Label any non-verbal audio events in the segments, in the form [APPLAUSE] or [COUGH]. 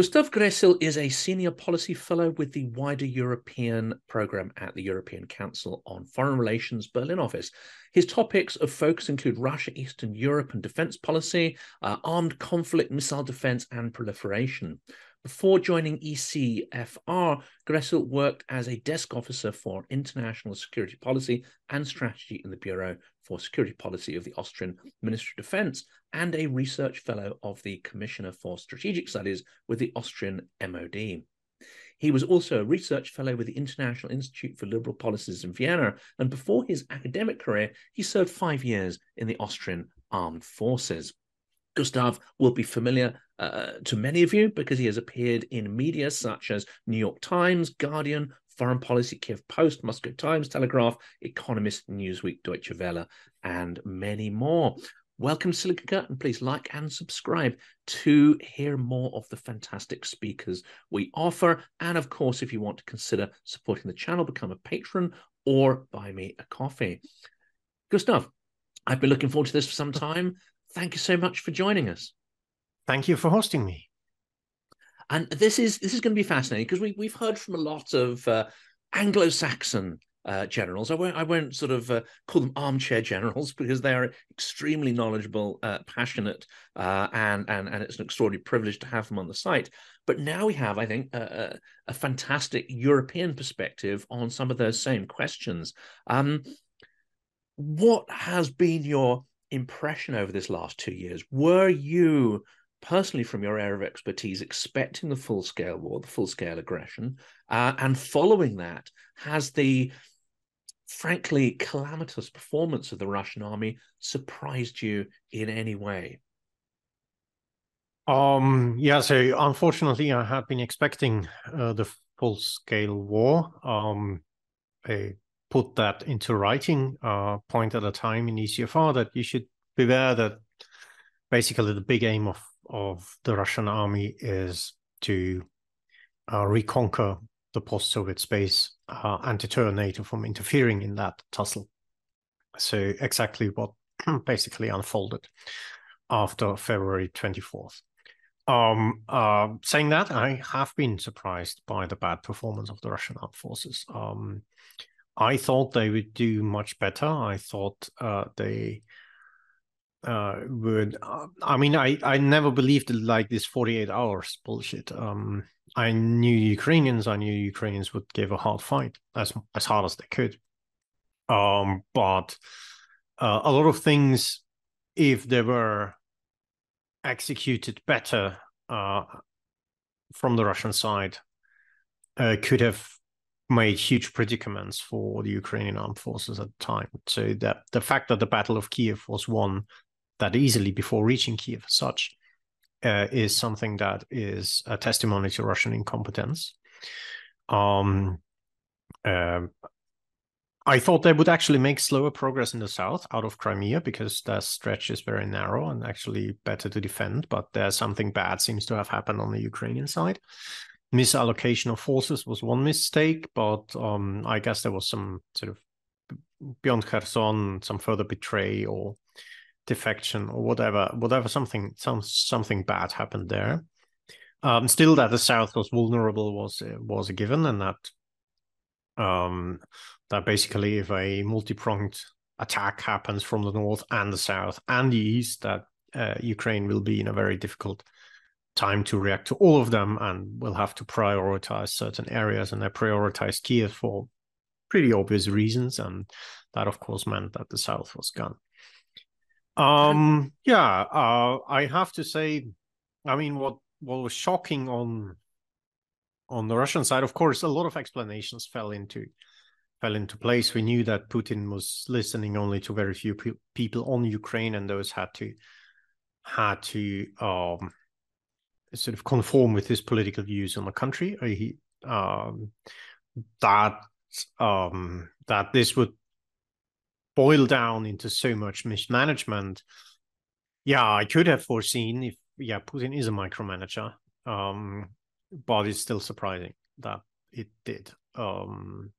Gustav Gressel is a senior policy fellow with the wider European program at the European Council on Foreign Relations Berlin office. His topics of focus include Russia, Eastern Europe, and defense policy, uh, armed conflict, missile defense, and proliferation. Before joining ECFR, Gressel worked as a desk officer for international security policy and strategy in the Bureau for Security Policy of the Austrian Ministry of Defense and a research fellow of the Commissioner for Strategic Studies with the Austrian MOD. He was also a research fellow with the International Institute for Liberal Politics in Vienna, and before his academic career, he served five years in the Austrian Armed Forces. Gustav will be familiar uh, to many of you because he has appeared in media such as New York Times, Guardian, Foreign Policy, Kiev Post, Moscow Times, Telegraph, Economist, Newsweek, Deutsche Welle, and many more. Welcome, Silicon Curtain. Please like and subscribe to hear more of the fantastic speakers we offer. And of course, if you want to consider supporting the channel, become a patron or buy me a coffee. Gustav, I've been looking forward to this for some time thank you so much for joining us. Thank you for hosting me. And this is this is going to be fascinating because we we've heard from a lot of uh, Anglo-Saxon uh, generals. I won't I won't sort of uh, call them armchair generals [LAUGHS] because they are extremely knowledgeable, uh, passionate, uh, and and and it's an extraordinary privilege to have them on the site. But now we have, I think, a, a fantastic European perspective on some of those same questions. Um, what has been your impression over this last two years? Were you personally, from your area of expertise, expecting the full scale war, the full scale aggression? Uh, and following that, has the frankly calamitous performance of the Russian army surprised you in any way? Um, yeah, so unfortunately, I had been expecting uh, the full scale war. Um, a put that into writing uh, point at a time in ECFR that you should beware that basically the big aim of, of the Russian army is to uh, reconquer the post-Soviet space uh, and deter NATO from interfering in that tussle. So exactly what [CLEARS THROAT] basically unfolded after February 24th. Um, uh, saying that, I have been surprised by the bad performance of the Russian armed forces. Um, I thought they would do much better. I thought uh, they uh, would. Uh, I mean, I I never believed like this forty eight hours bullshit. Um, I knew Ukrainians. I knew Ukrainians would give a hard fight as as hard as they could. Um, but uh, a lot of things, if they were executed better uh, from the Russian side, uh, could have made huge predicaments for the Ukrainian armed forces at the time. So that the fact that the Battle of Kiev was won that easily before reaching Kiev such uh, is something that is a testimony to Russian incompetence. Um, uh, I thought they would actually make slower progress in the south out of Crimea because the stretch is very narrow and actually better to defend. But there's something bad seems to have happened on the Ukrainian side misallocation of forces was one mistake, but um, I guess there was some sort of beyond Kherson, some further betray or defection or whatever, whatever something some something bad happened there. Um, still, that the South was vulnerable was was a given, and that um, that basically, if a multi-pronged attack happens from the north and the south and the east, that uh, Ukraine will be in a very difficult time to react to all of them and will have to prioritize certain areas. And they prioritized Kiev for pretty obvious reasons. And that, of course, meant that the South was gone. Um, yeah, uh, I have to say, I mean, what, what was shocking on on the Russian side, of course, a lot of explanations fell into fell into place. We knew that Putin was listening only to very few pe- people on Ukraine, and those had to had to um, sort of conform with his political views on the country. Uh, he um, that um, that this would boil down into so much mismanagement. Yeah, I could have foreseen if yeah, Putin is a micromanager, um, but it's still surprising that it did. Um,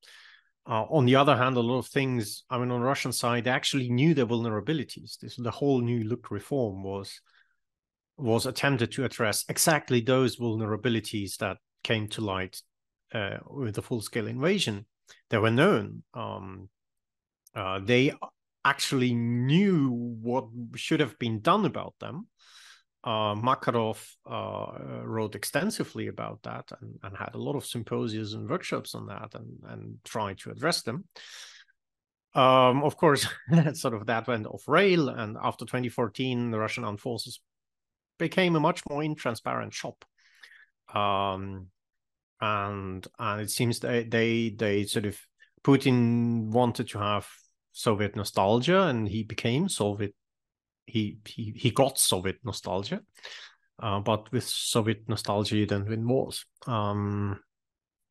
uh, on the other hand, a lot of things. I mean, on the Russian side, they actually knew their vulnerabilities. This the whole new look reform was was attempted to address exactly those vulnerabilities that came to light uh, with the full scale invasion. They were known. Um, uh, they actually knew what should have been done about them. Uh, Makarov uh, wrote extensively about that and, and, had a lot of symposiums and workshops on that and, and tried to address them. Um, of course, [LAUGHS] sort of that went off rail, and after 2014, the Russian armed forces became a much more intransparent shop. Um, and and it seems they they they sort of Putin wanted to have Soviet nostalgia, and he became Soviet. He he he got Soviet nostalgia, uh, but with Soviet nostalgia, you don't win wars. Um,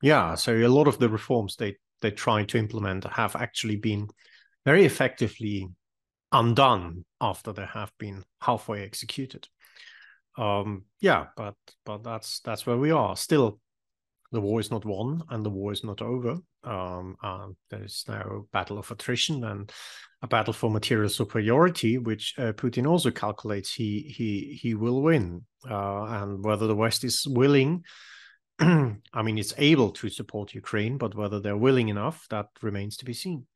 yeah, so a lot of the reforms they they tried to implement have actually been very effectively undone after they have been halfway executed. Um, yeah, but but that's that's where we are. Still, the war is not won and the war is not over. Um, there is now a battle of attrition and a battle for material superiority, which uh, Putin also calculates he he he will win. Uh, and whether the West is willing, [CLEARS THROAT] I mean, it's able to support Ukraine, but whether they're willing enough, that remains to be seen.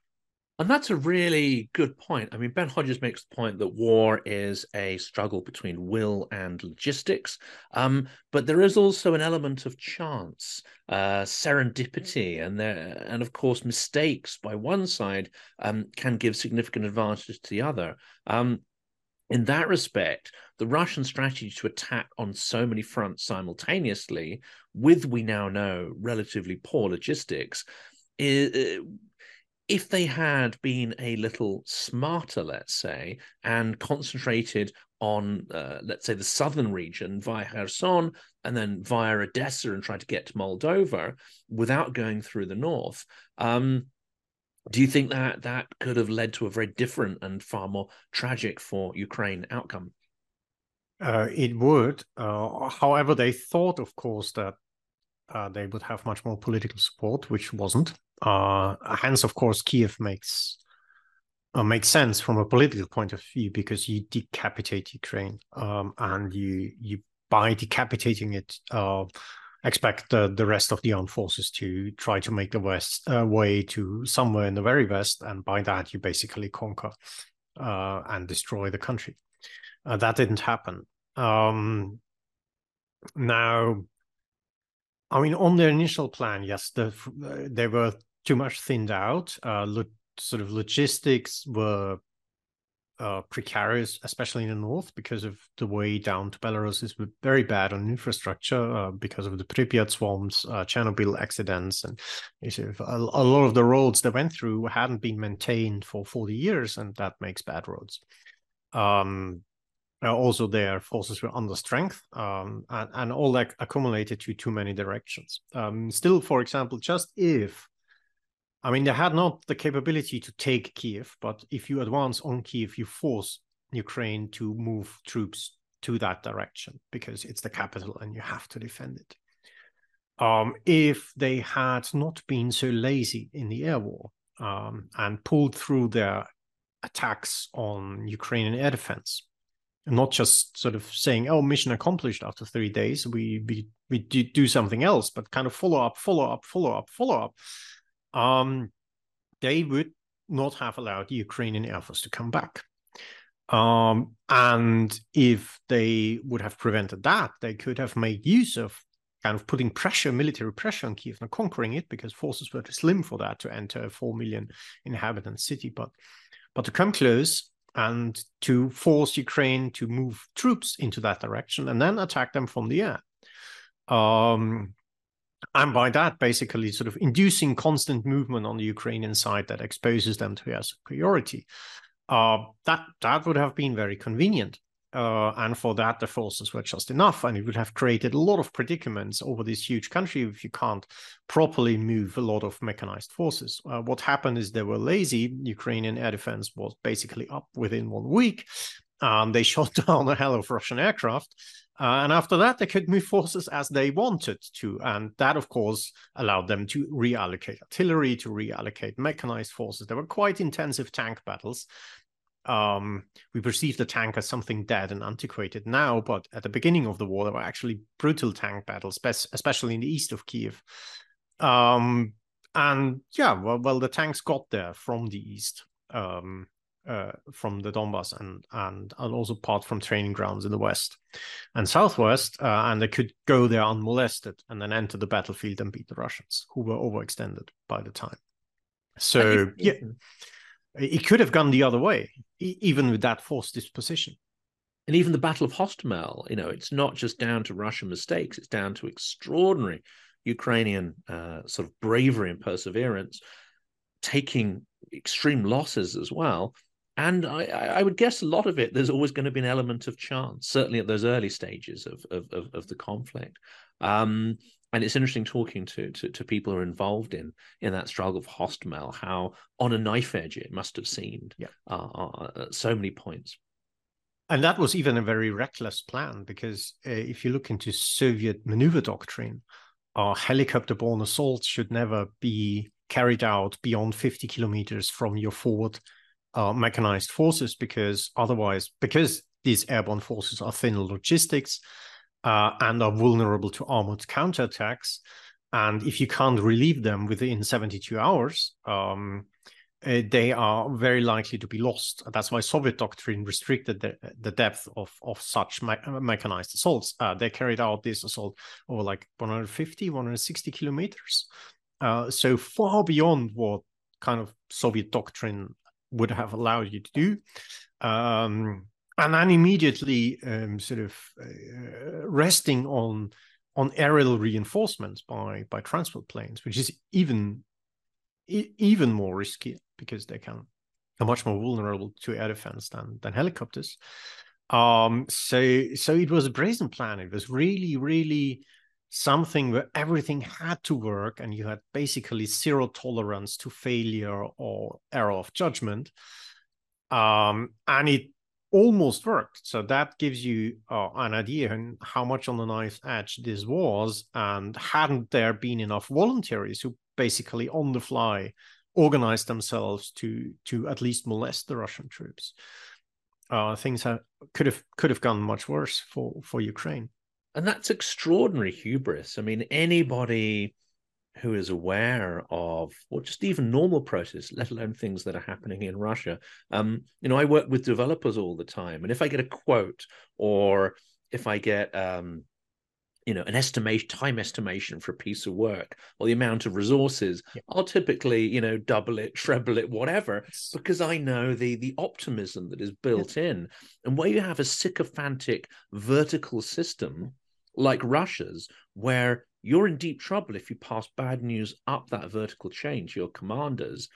And that's a really good point. I mean, Ben Hodges makes the point that war is a struggle between will and logistics, um, but there is also an element of chance, uh, serendipity, and there, and of course, mistakes by one side um, can give significant advantage to the other. Um, in that respect, the Russian strategy to attack on so many fronts simultaneously, with we now know relatively poor logistics, is if they had been a little smarter, let's say, and concentrated on, uh, let's say, the southern region via Kherson and then via Odessa and try to get to Moldova without going through the north, um, do you think that that could have led to a very different and far more tragic for Ukraine outcome? Uh, it would. Uh, however, they thought, of course, that uh, they would have much more political support, which wasn't. Uh, hence, of course, Kiev makes uh, makes sense from a political point of view because you decapitate Ukraine, um, and you you by decapitating it, uh, expect the, the rest of the armed forces to try to make the west uh, way to somewhere in the very west, and by that you basically conquer uh, and destroy the country. that didn't happen. Um, now I mean, on their initial plan, yes, the, they were too much thinned out. Uh, lo- sort of logistics were uh, precarious, especially in the north, because of the way down to Belarus is very bad on infrastructure uh, because of the Pripyat swamps, uh, Chernobyl accidents, and a, a, lot of the roads they went through hadn't been maintained for 40 years, and that makes bad roads. Um, uh, also, their forces were under strength, um, and, and, all that accumulated to too many directions. Um, still, for example, just if, I mean, they had not the capability to take Kiev, but if you advance on Kiev, you force Ukraine to move troops to that direction because it's the capital and you have to defend it. Um, if they had not been so lazy in the air war um, and pulled through their attacks on Ukrainian air defense, not just sort of saying, "Oh, mission accomplished after three days." We we we do something else, but kind of follow up, follow up, follow up, follow up. Um, they would not have allowed the Ukrainian air force to come back. Um, and if they would have prevented that, they could have made use of kind of putting pressure, military pressure on Kiev and conquering it, because forces were too slim for that to enter a four million inhabitant city. But but to come close and to force Ukraine to move troops into that direction and then attack them from the air. Um, and by that, basically, sort of inducing constant movement on the Ukrainian side that exposes them to air superiority. Uh, that that would have been very convenient. Uh, and for that, the forces were just enough, and it would have created a lot of predicaments over this huge country if you can't properly move a lot of mechanized forces. Uh, what happened is they were lazy. Ukrainian air defense was basically up within one week. Um, they [LAUGHS] shot down a hell of Russian aircraft. Uh, and after that, they could move forces as they wanted to. And that, of course, allowed them to reallocate artillery, to reallocate mechanized forces. There were quite intensive tank battles um, we perceive the tank as something dead and antiquated now, but at the beginning of the war, there were actually brutal tank battles, especially in the east of Kiev. Um, and yeah, well, well, the tanks got there from the east, um, uh, from the Donbass, and and and also part from training grounds in the west and southwest, uh, and they could go there unmolested and then enter the battlefield and beat the Russians, who were overextended by the time. So yeah, it could have gone the other way, even with that forced disposition. And even the Battle of Hostomel, you know, it's not just down to Russian mistakes; it's down to extraordinary Ukrainian uh, sort of bravery and perseverance, taking extreme losses as well. And I, I, would guess a lot of it, there's always going to be an element of chance, certainly at those early stages of of, of, of the conflict. Um, and it's interesting talking to, to, to people who are involved in in that struggle of Hostomel, how on a knife edge it must have seemed yeah. uh, uh, at so many points. And that was even a very reckless plan because uh, if you look into Soviet maneuver doctrine, uh, helicopter-borne assaults should never be carried out beyond 50 kilometers from your forward uh, mechanized forces because otherwise, because these airborne forces are thin logistics, uh, and are vulnerable to armored counterattacks. And if you can't relieve them within 72 hours, um, uh, they are very likely to be lost. That's why Soviet doctrine restricted the, the depth of, of such me- mechanized assaults. Uh, they carried out this assault over like 150, 160 kilometers. Uh, so far beyond what kind of Soviet doctrine would have allowed you to do. Um, and then immediately um, sort of uh, resting on on aerial reinforcements by by transport planes, which is even even more risky because they can are much more vulnerable to air defense than than helicopters. Um, so so it was a brazen plan. It was really really something where everything had to work, and you had basically zero tolerance to failure or error of judgment. Um, and it almost worked. So that gives you uh, an idea on how much on the knife edge this was. And hadn't there been enough voluntaries who basically on the fly organized themselves to to at least molest the Russian troops, uh, things have, could have could have gone much worse for for Ukraine. And that's extraordinary hubris. I mean, anybody who is aware of or just even normal process, let alone things that are happening in Russia. Um, you know, I work with developers all the time, and if I get a quote or if I get um, you know an estimation time estimation for a piece of work or the amount of resources yeah. i'll typically you know double it [LAUGHS] treble it whatever because i know the the optimism that is built yeah. in and where you have a sycophantic vertical system like russia's where you're in deep trouble if you pass bad news up that vertical chain to your commanders.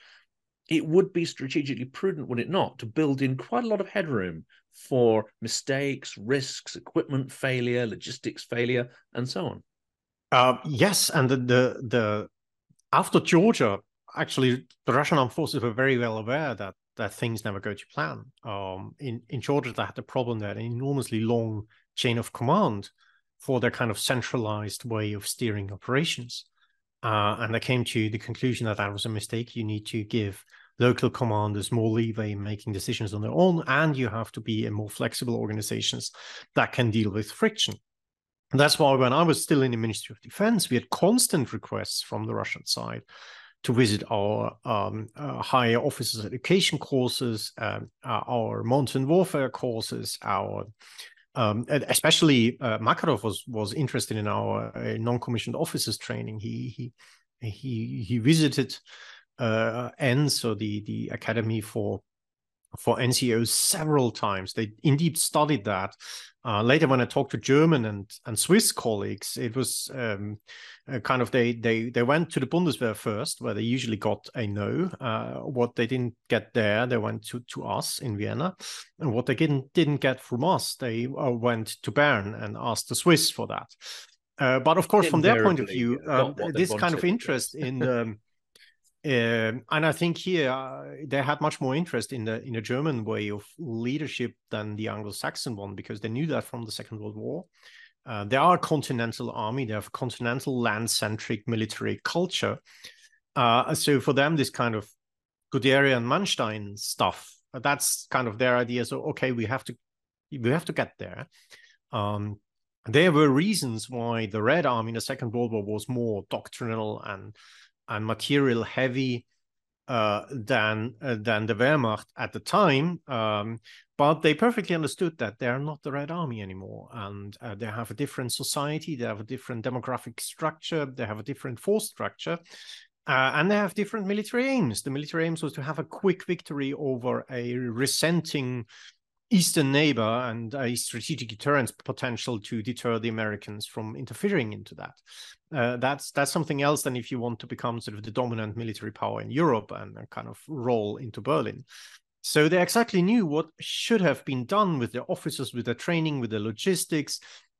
It would be strategically prudent, would it not, to build in quite a lot of headroom for mistakes, risks, equipment failure, logistics failure, and so on. Uh, yes, and the, the the after Georgia, actually, the Russian armed forces were very well aware that that things never go to plan. Um, in in Georgia, they had the problem that an enormously long chain of command for their kind of centralized way of steering operations. Uh, and they came to the conclusion that that was a mistake. You need to give local commanders more leeway in making decisions on their own, and you have to be in more flexible organizations that can deal with friction. And that's why when I was still in the Ministry of Defense, we had constant requests from the Russian side to visit our um, uh, higher officers education courses, um, uh, our mountain warfare courses, our um, especially uh, Makarov was was interested in our uh, non-commissioned officers training. He he he he visited uh, so the the Academy for for NCOs several times. They indeed studied that. Uh, later, when I talked to German and and Swiss colleagues, it was um, uh, kind of they they they went to the Bundeswehr first, where they usually got a no. Uh, what they didn't get there, they went to to us in Vienna, and what they didn't didn't get from us, they uh, went to Bern and asked the Swiss for that. Uh, but of course, from their point of view, um, this kind of interest in um, [LAUGHS] um, and I think here uh, they had much more interest in the in the German way of leadership than the Anglo-Saxon one because they knew that from the Second World War. Uh, they are a continental army; they have a continental land-centric military culture. Uh, so for them, this kind of Guderian Manstein stuff That's kind of their idea. So okay, we have to we have to get there. Um, there were reasons why the Red Army in the Second World War was more doctrinal and and material heavy uh, than uh, than the Wehrmacht at the time. Um, but they perfectly understood that they are not the Red Army anymore, and uh, they have a different society, they have a different demographic structure, they have a different force structure, uh, and they have different military aims. The military aims was to have a quick victory over a resenting eastern neighbor and a strategic deterrence potential to deter the Americans from interfering into that. Uh, that's that's something else than if you want to become sort of the dominant military power in Europe and, kind of roll into Berlin. So they exactly knew what should have been done with their officers, with their training, with the logistics,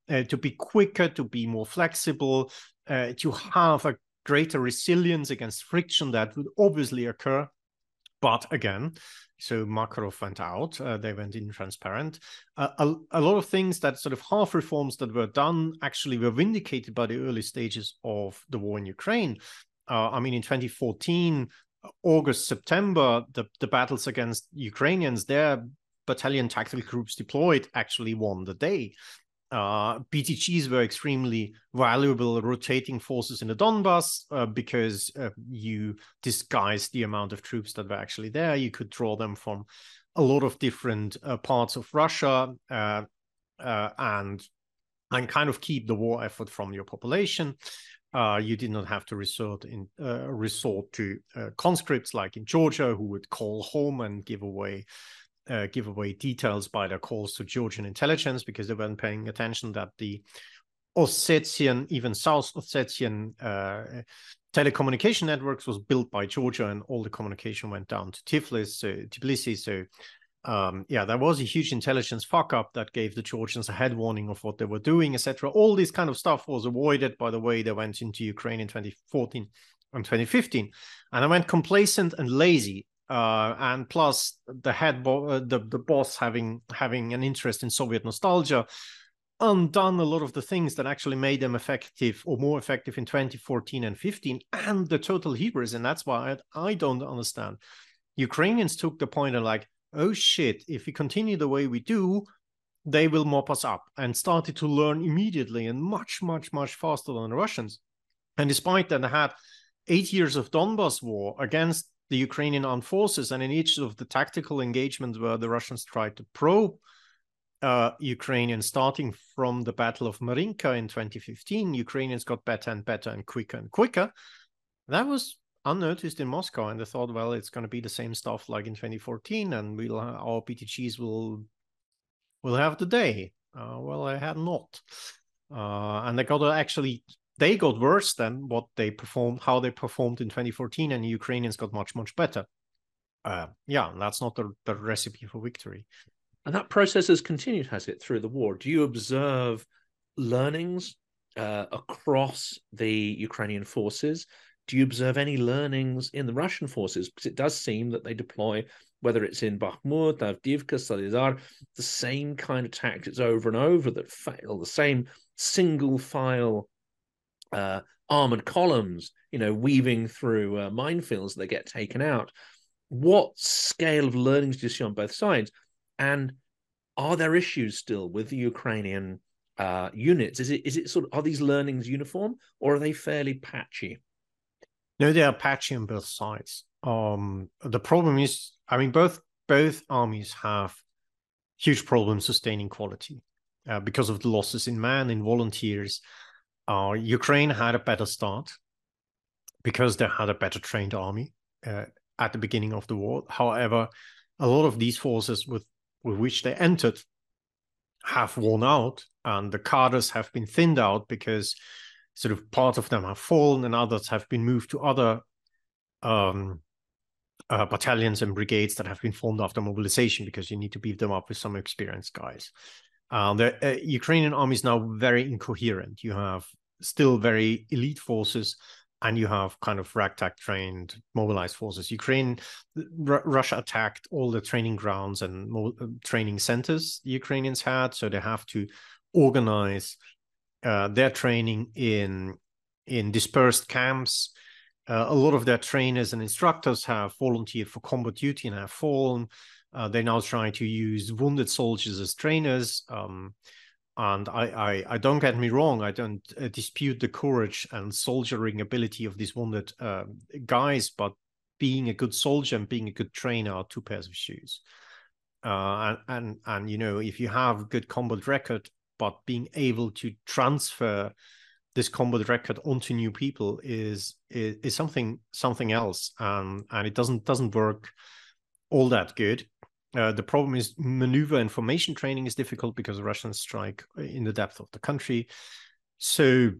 uh, to be quicker, to be more flexible, uh, to have a greater resilience against friction that would obviously occur. But again, so Makarov went out, uh, they went in transparent. Uh, a, a, lot of things that sort of half reforms that were done actually were vindicated by the early stages of the war in Ukraine. Uh, I mean, in 2014, August, September, the, the battles against Ukrainians, their battalion tactical groups deployed actually won the day uh, BTGs were extremely valuable rotating forces in the Donbass uh, because uh, you disguised the amount of troops that were actually there. You could draw them from a lot of different uh, parts of Russia uh, and and kind of keep the war effort from your population. you did not have to resort in resort to conscripts like in Georgia, who would call home and give away uh, give away details by their calls to Georgian intelligence because they weren't paying attention that the Ossetian, even South Ossetian uh, telecommunication networks was built by Georgia, and all the communication went down to Tiflis, so Tbilisi. So, um, yeah, there was a huge intelligence fuck up that gave the Georgians a head warning of what they were doing, etc. All this kind of stuff was avoided by the way they went into Ukraine in 2014 and 2015, and I went complacent and lazy uh, and plus the head bo- uh, the the boss having having an interest in Soviet nostalgia undone a lot of the things that actually made them effective or more effective in 2014 and 15 and the total hubris. And that's why I, I don't understand. Ukrainians took the point of like oh shit if we continue the way we do they will mop us up and started to learn immediately and much much much faster than the Russians. And despite that they had eight years of Donbas war against the Ukrainian armed forces. And in each of the tactical engagements where the Russians tried to probe uh, Ukrainians, starting from the Battle of Marinka in 2015, Ukrainians got better and better and quicker and quicker. That was unnoticed in Moscow, and they thought, well, it's going to be the same stuff like in 2014, and we'll our BTGs will will have the day. Uh, well, I had not, uh, and they got to actually they got worse than what they performed, how they performed in 2014, and the Ukrainians got much, much better. Uh, yeah, that's not the, the recipe for victory. And that process has continued, has it, through the war? Do you observe learnings uh, across the Ukrainian forces? Do you observe any learnings in the Russian forces? Because it does seem that they deploy, whether it's in Bakhmut, Avdiivka, Soledar, the same kind of tactics over and over that fail, the same single file uh, armored columns, you know, weaving through uh, minefields that get taken out. What scale of learnings do you see on both sides? And are there issues still with the Ukrainian uh, units? Is it is it sort of are these learnings uniform or are they fairly patchy? No, they are patchy on both sides. Um, the problem is, I mean, both both armies have huge problems sustaining quality uh, because of the losses in man, in volunteers, uh, Ukraine had a better start because they had a better trained army uh, at the beginning of the war. However, a lot of these forces with, with which they entered have worn out, and the cadres have been thinned out because sort of part of them have fallen and others have been moved to other um, uh, battalions and brigades that have been formed after mobilization because you need to beef them up with some experienced guys. Uh, the uh, Ukrainian army is now very incoherent. You have still very elite forces and you have kind of ragtag trained mobilized forces. Ukraine R- russia attacked all the training grounds and mo- uh, training centers the ukrainians had so they have to organize uh, their training in in dispersed camps. Uh, a lot of their trainers and instructors have volunteered for combat duty and have fallen. Uh, they're now trying to use wounded soldiers as trainers. Um, and I, I, I, don't get me wrong, I don't uh, dispute the courage and soldiering ability of these wounded uh, guys, but being a good soldier and being a good trainer are two pairs of shoes. Uh, and, and and you know, if you have a good combat record, but being able to transfer this combat record onto new people is is, is something something else, and and it doesn't doesn't work all that good. Uh, the problem is maneuver information training is difficult because Russians strike in the depth of the country. So,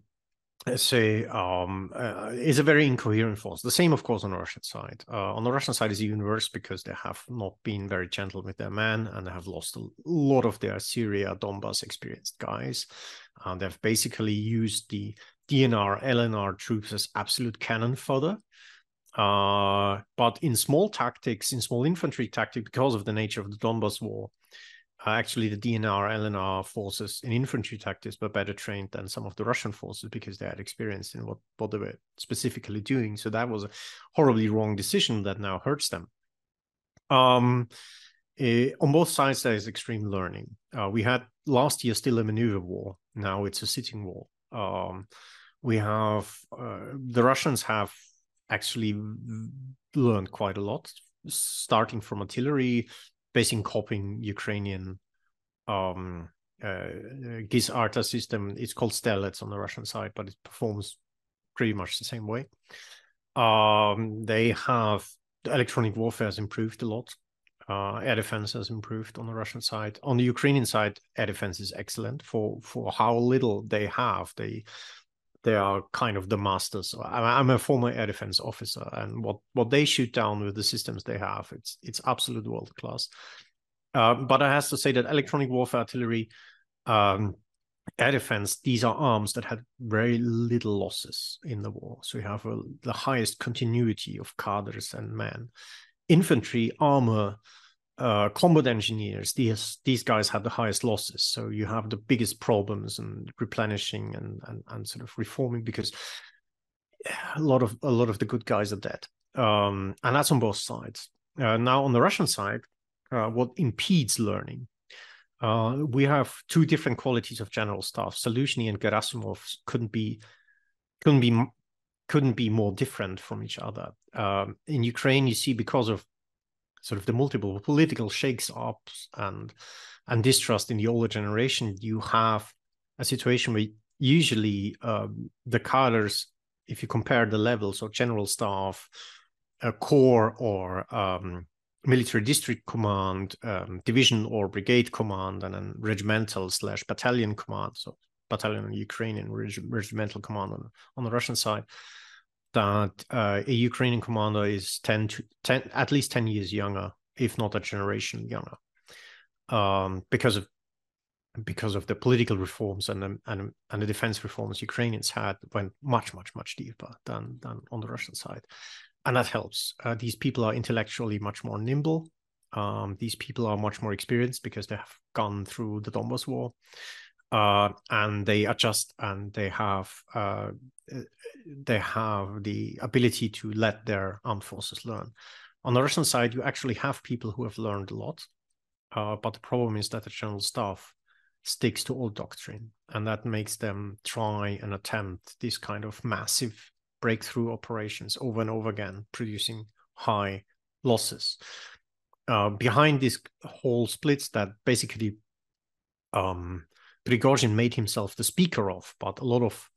say, um, uh, is a very incoherent force. The same, of course, on the Russian side. Uh, on the Russian side is even worse because they have not been very gentle with their men and they have lost a lot of their Syria, Donbass experienced guys. And they've basically used the DNR, LNR troops as absolute cannon fodder. Uh, but in small tactics, in small infantry tactics, because of the nature of the Donbass war, uh, actually the DNR, LNR forces in infantry tactics were better trained than some of the Russian forces because they had experience in what, what they were specifically doing. So that was a horribly wrong decision that now hurts them. Um, uh, on both sides, there is extreme learning. Uh, we had last year still a maneuver war. Now it's a sitting war. Um, we have uh, the Russians have actually learned quite a lot, starting from artillery, basing copying Ukrainian um, uh, GIS Arta system. It's called Strelets on the Russian side, but it performs pretty much the same way. Um, they have electronic warfare has improved a lot. Uh, air defense has improved on the Russian side. On the Ukrainian side, air defense is excellent for for how little they have. They they are kind of the masters. I'm a former air defense officer, and what what they shoot down with the systems they have, it's it's absolute world class. Uh, but I have to say that electronic warfare artillery, um, air defense, these are arms that had very little losses in the war. So you have a, the highest continuity of cadres and men. Infantry armor uh, combat engineers, these these guys have the highest losses. So you have the biggest problems and replenishing and, and and sort of reforming because a lot of a lot of the good guys are dead, um, and that's on both sides. Uh, now on the Russian side, uh, what impedes learning? Uh, we have two different qualities of general staff. Zaluzhny and Gerasimov couldn't be couldn't be couldn't be more different from each other. Um, in Ukraine, you see because of sort of the multiple political shakes ups and and distrust in the older generation, you have a situation where usually um, the cadres, if you compare the levels of general staff, a corps or um, military district command, um, division or brigade command, and then regimental slash battalion command, so battalion Ukrainian reg- regimental command on, on the Russian side that uh, a Ukrainian commander is 10 to 10, at least 10 years younger, if not a generation younger, um, because of because of the political reforms and the, and and the defense reforms Ukrainians had went much much much deeper than than on the Russian side, and that helps. Uh, these people are intellectually much more nimble. Um, these people are much more experienced because they have gone through the Donbas war uh, and they adjust and they have uh, they have the ability to let their armed forces learn. On the Russian side, you actually have people who have learned a lot, uh, but the problem is that the general staff sticks to old doctrine, and that makes them try and attempt this kind of massive breakthrough operations over and over again, producing high losses. Uh, behind this whole splits that basically um, Prigozhin made himself the speaker of, but a lot of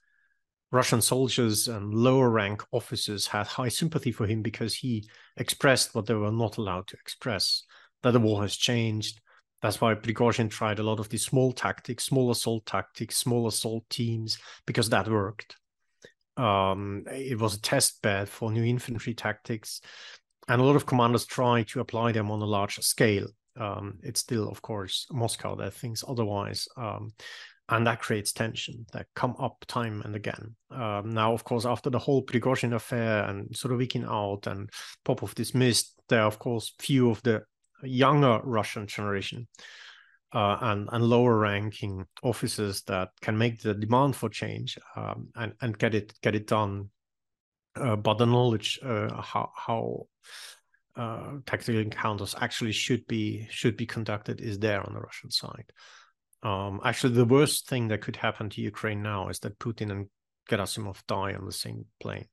Russian soldiers and lower rank officers had high sympathy for him because he expressed what they were not allowed to express that the war has changed. That's why Prigozhin tried a lot of these small tactics, small assault tactics, small assault teams, because that worked. Um, it was a test bed for new infantry tactics. And a lot of commanders tried to apply them on a larger scale um, it's still, of course, Moscow that thinks otherwise. Um, and that creates tension that come up time and again. Um, now, of course, after the whole Prigozhin affair and Surovikin out and Popov dismissed, there are, of course, few of the younger Russian generation uh, and, and lower ranking officers that can make the demand for change um, and, and get it get it done. Uh, but the knowledge uh, how how uh, tactical encounters actually should be should be conducted is there on the Russian side. Um, actually, the worst thing that could happen to Ukraine now is that Putin and Gerasimov die on the same plane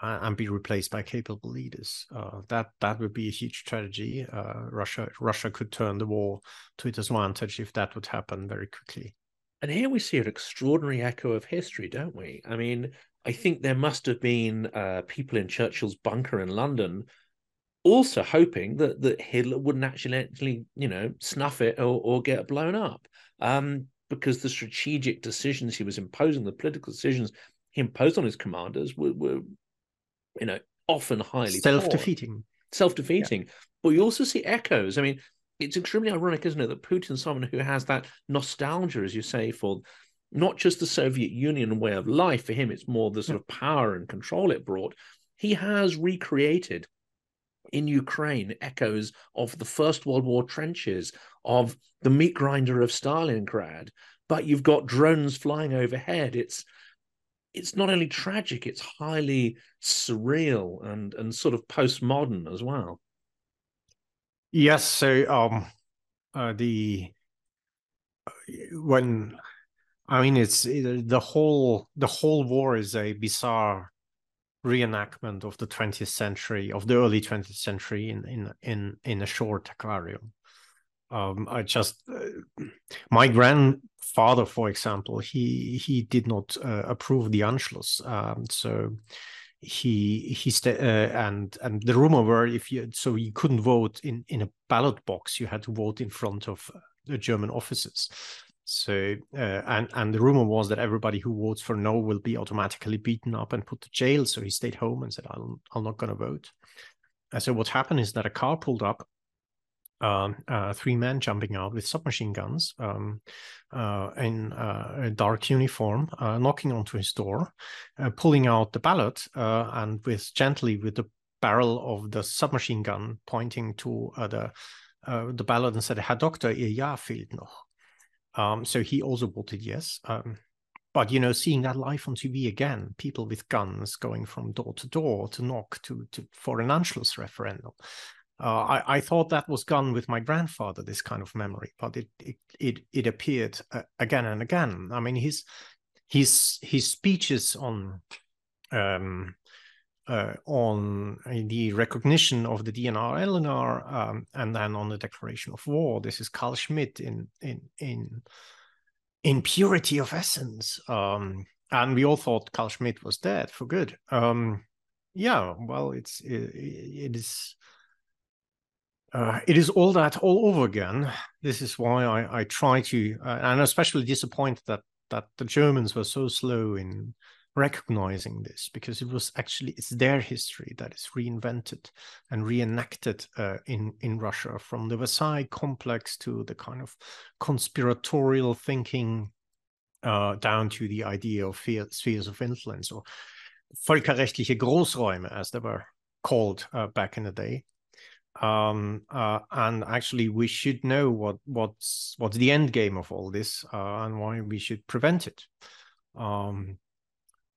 and be replaced by capable leaders. Uh, that that would be a huge tragedy. Uh, Russia Russia could turn the war to its advantage if that would happen very quickly. And here we see an extraordinary echo of history, don't we? I mean, I think there must have been uh, people in Churchill's bunker in London also hoping that that Hitler wouldn't actually, actually you know, snuff it or, or get blown up. Um, because the strategic decisions he was imposing, the political decisions he imposed on his commanders were, were you know, often highly self-defeating. Self-defeating. Yeah. But you also see echoes. I mean, it's extremely ironic, isn't it, that Putin's someone who has that nostalgia, as you say, for not just the Soviet Union way of life. For him, it's more the sort of power and control it brought. He has recreated in Ukraine echoes of the First World War trenches, of the meat grinder of Stalingrad. But you've got drones flying overhead. It's it's not only tragic, it's highly surreal and and sort of postmodern as well. Yes, so um uh, the when I mean it's the whole the whole war is a bizarre reenactment of the 20th century of the early 20th century in in in in a short aquarium. Um, i just uh, my grandfather for example he he did not uh, approve the anschluss. Um, so he he uh, and and the rumor were if you so you couldn't vote in in a ballot box you had to vote in front of uh, the german offices so uh, and and the rumor was that everybody who votes for no will be automatically beaten up and put to jail. So he stayed home and said, "I'm I'm not going to vote." And so what happened is that a car pulled up, um, uh, three men jumping out with submachine guns um, uh, in uh, a dark uniform, uh, knocking onto his door, uh, pulling out the ballot, and with gently with the barrel of the submachine gun pointing to the the ballot and said, "Herr Doktor, Ihr Ja fehlt noch." Um, so he also voted yes. Um, but you know, seeing that live on TV again, people with guns going from door to door to knock to, to for an Anschluss referendum. Uh, I, I, thought that was gone with my grandfather, this kind of memory, but it it it, it appeared uh, again and again. I mean, his his his speeches on um, uh, on the recognition of the DNR LNR um, and then on the declaration of war. This is Carl Schmitt in in in in purity of essence. Um, and we all thought Carl Schmitt was dead for good. Um, yeah, well, it's it, it is. Uh, it is all that all over again. This is why I, I try to, uh, and especially disappointed that that the Germans were so slow in recognizing this because it was actually it's their history that is reinvented and reenacted uh, in in Russia from the Versailles complex to the kind of conspiratorial thinking uh, down to the idea of spheres of influence or völkerrechtliche Großräume as they were called uh, back in the day. Um, uh, and actually, we should know what what's what's the end game of all this uh, and why we should prevent it. Um,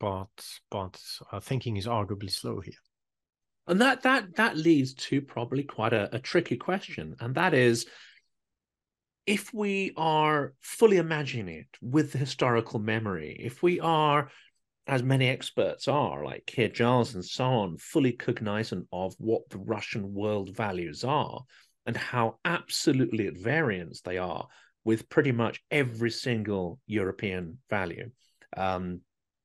but but uh, thinking is arguably slow here. And that that that leads to probably quite a, a tricky question, and that is if we are fully imagining it with the historical memory, if we are, as many experts are, like Keir Giles and so on, fully cognizant of what the Russian world values are and how absolutely at variance they are with pretty much every single European value. Um,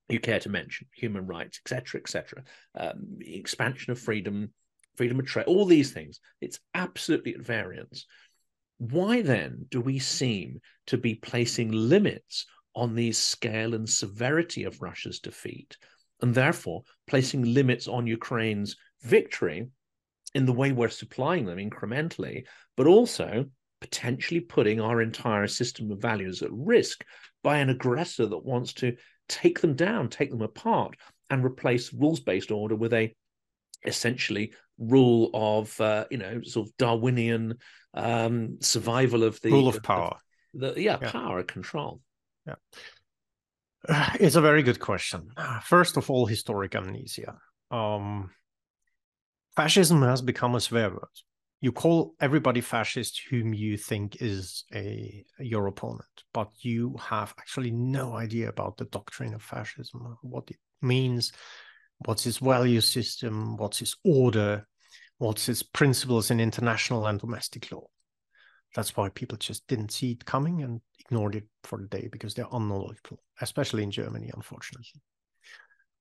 you care to mention human rights, etc., etc., um, expansion of freedom, freedom of trade, all these things. It's absolutely at variance. Why then do we seem to be placing limits on the scale and severity of Russia's defeat, and therefore placing limits on Ukraine's victory in the way we're supplying them incrementally, but also potentially putting our entire system of values at risk by an aggressor that wants to take them down, take them apart, and replace rules-based order with a essentially rule of uh, you know sort of Darwinian um, survival of the rule of power. The, the yeah, yeah, power control. Yeah, [SIGHS] it's a very good question. [SIGHS] First of all, historic amnesia. Um, fascism has become a swear word. You call everybody fascist whom you think is a your opponent, but you have actually no idea about the doctrine of fascism, what it means, what's its value system, what's its order, what's its principles in international and domestic law. That's why people just didn't see it coming and ignored it for the day because they're unknowledgeable, especially in Germany, unfortunately.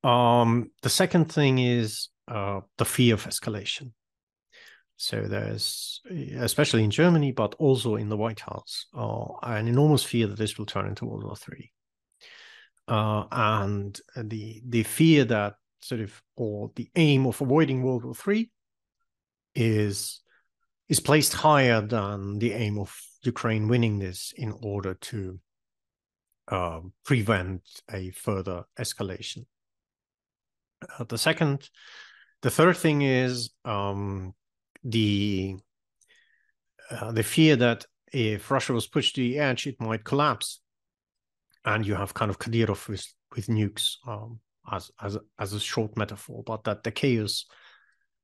Um, the second thing is uh, the fear of escalation. So there's, especially in Germany, but also in the White House, uh, an enormous fear that this will turn into World War Three, uh, and the the fear that sort of or the aim of avoiding World War Three is is placed higher than the aim of Ukraine winning this in order to uh, prevent a further escalation. Uh, the second, the third thing is um, the uh, the fear that if Russia was pushed to the edge, it might collapse, and you have kind of Kadyrov with with nukes um, as as as a short metaphor, but that the chaos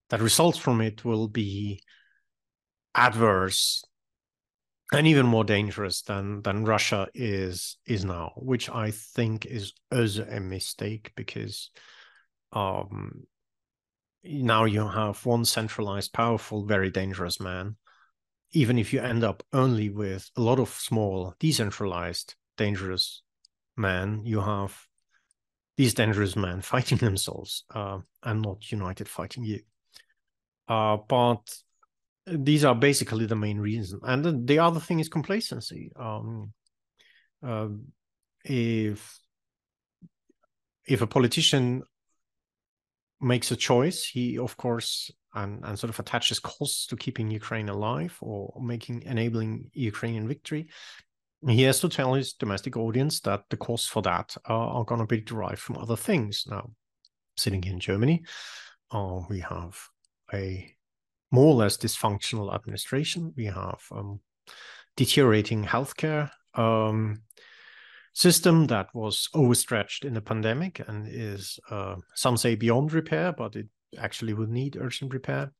that results from it will be adverse and even more dangerous than than Russia is is now, which I think is also a mistake because um, now you have one centralized, powerful, very dangerous man. Even if you end up only with a lot of small, decentralized, dangerous men, you have these dangerous men [LAUGHS] fighting themselves uh, and not united fighting you. Uh, but these are basically the main reasons. And the, the other thing is complacency. Um, uh, if if a politician makes a choice, he of course and, and sort of attaches costs to keeping Ukraine alive or making enabling Ukrainian victory. He has to tell his domestic audience that the costs for that are, are going to be derived from other things. Now, sitting in Germany, uh, we have a more or less dysfunctional administration. We have um, deteriorating healthcare um, system that was overstretched in the pandemic and is uh, some say beyond repair, but it actually would need urgent repair.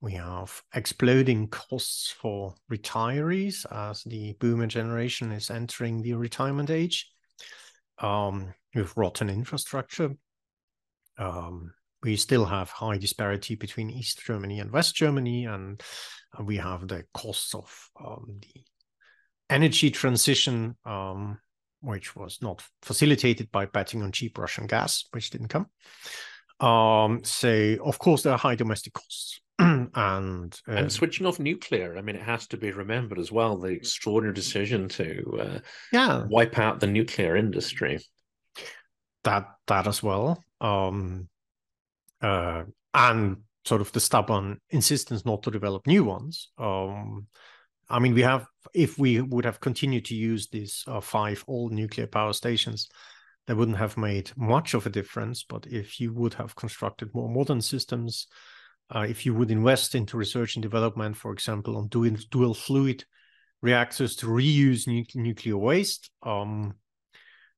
We have exploding costs for retirees as the boomer generation is entering the retirement age. Um, with rotten infrastructure. Um, we still have high disparity between East Germany and West Germany, and, and we have the costs of um, the energy transition, um, which was not facilitated by betting on cheap Russian gas, which didn't come. Um, so, of course, there are high domestic costs. [CLEARS THROAT] and uh, and switching off nuclear. I mean, it has to be remembered as well the extraordinary decision to uh, yeah wipe out the nuclear industry. That that as well. Um, uh, and sort of the stubborn insistence not to develop new ones. Um, I mean, we have, if we would have continued to use these uh, five old nuclear power stations, they wouldn't have made much of a difference. But if you would have constructed more modern systems, uh, if you would invest into research and development, for example, on doing dual fluid reactors to reuse nu- nuclear waste, um,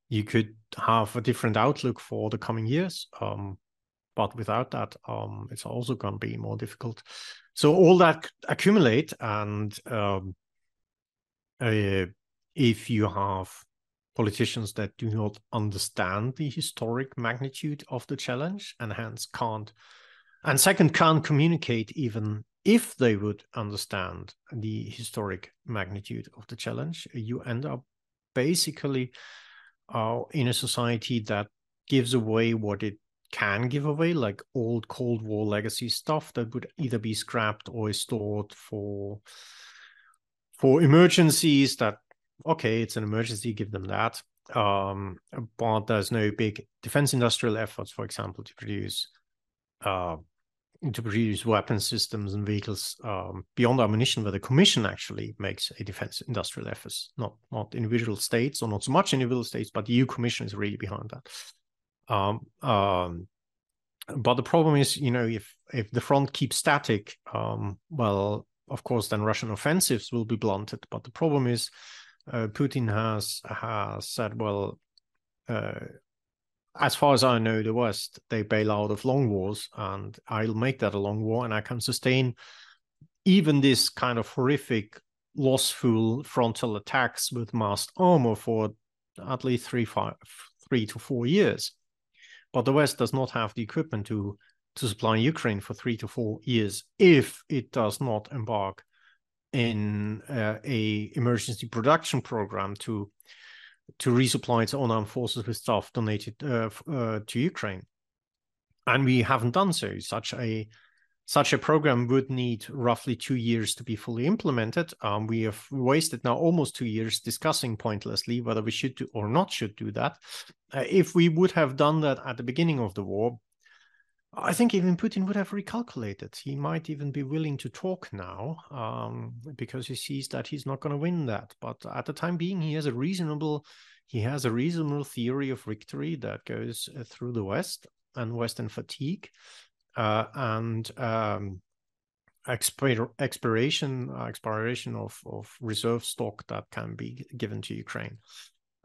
you could have a different outlook for the coming years. Um, but without that, um, it's also going to be more difficult. So all that accumulate, and um, uh, if you have politicians that do not understand the historic magnitude of the challenge and hence can't, and second, can't communicate even if they would understand the historic magnitude of the challenge, you end up basically uh, in a society that gives away what it can give away, like old Cold War legacy stuff that would either be scrapped or stored for for emergencies. That okay, it's an emergency, give them that. Um, but there's no big defense industrial efforts, for example, to produce uh, to produce weapon systems and vehicles um, beyond ammunition, where the Commission actually makes a defense industrial efforts, not not individual states or not so much individual states, but the EU Commission is really behind that. Um, um, but the problem is, you know, if if the front keeps static, um, well, of course, then Russian offensives will be blunted. But the problem is, uh, Putin has has said, well, uh, as far as I know, the West they bail out of long wars, and I'll make that a long war, and I can sustain even this kind of horrific lossful frontal attacks with massed armor for at least three, five, three to four years. But the West does not have the equipment to to supply Ukraine for three to four years if it does not embark in uh, a emergency production program to to resupply its own armed forces with stuff donated uh, uh, to Ukraine, and we haven't done so. Such a such a program would need roughly two years to be fully implemented. Um, we have wasted now almost two years discussing pointlessly whether we should do or not should do that. Uh, if we would have done that at the beginning of the war, I think even Putin would have recalculated. He might even be willing to talk now um, because he sees that he's not going to win that. But at the time being, he has a reasonable he has a reasonable theory of victory that goes uh, through the West and Western fatigue uh, and um, expir- expiration uh, expiration of, of reserve stock that can be given to Ukraine.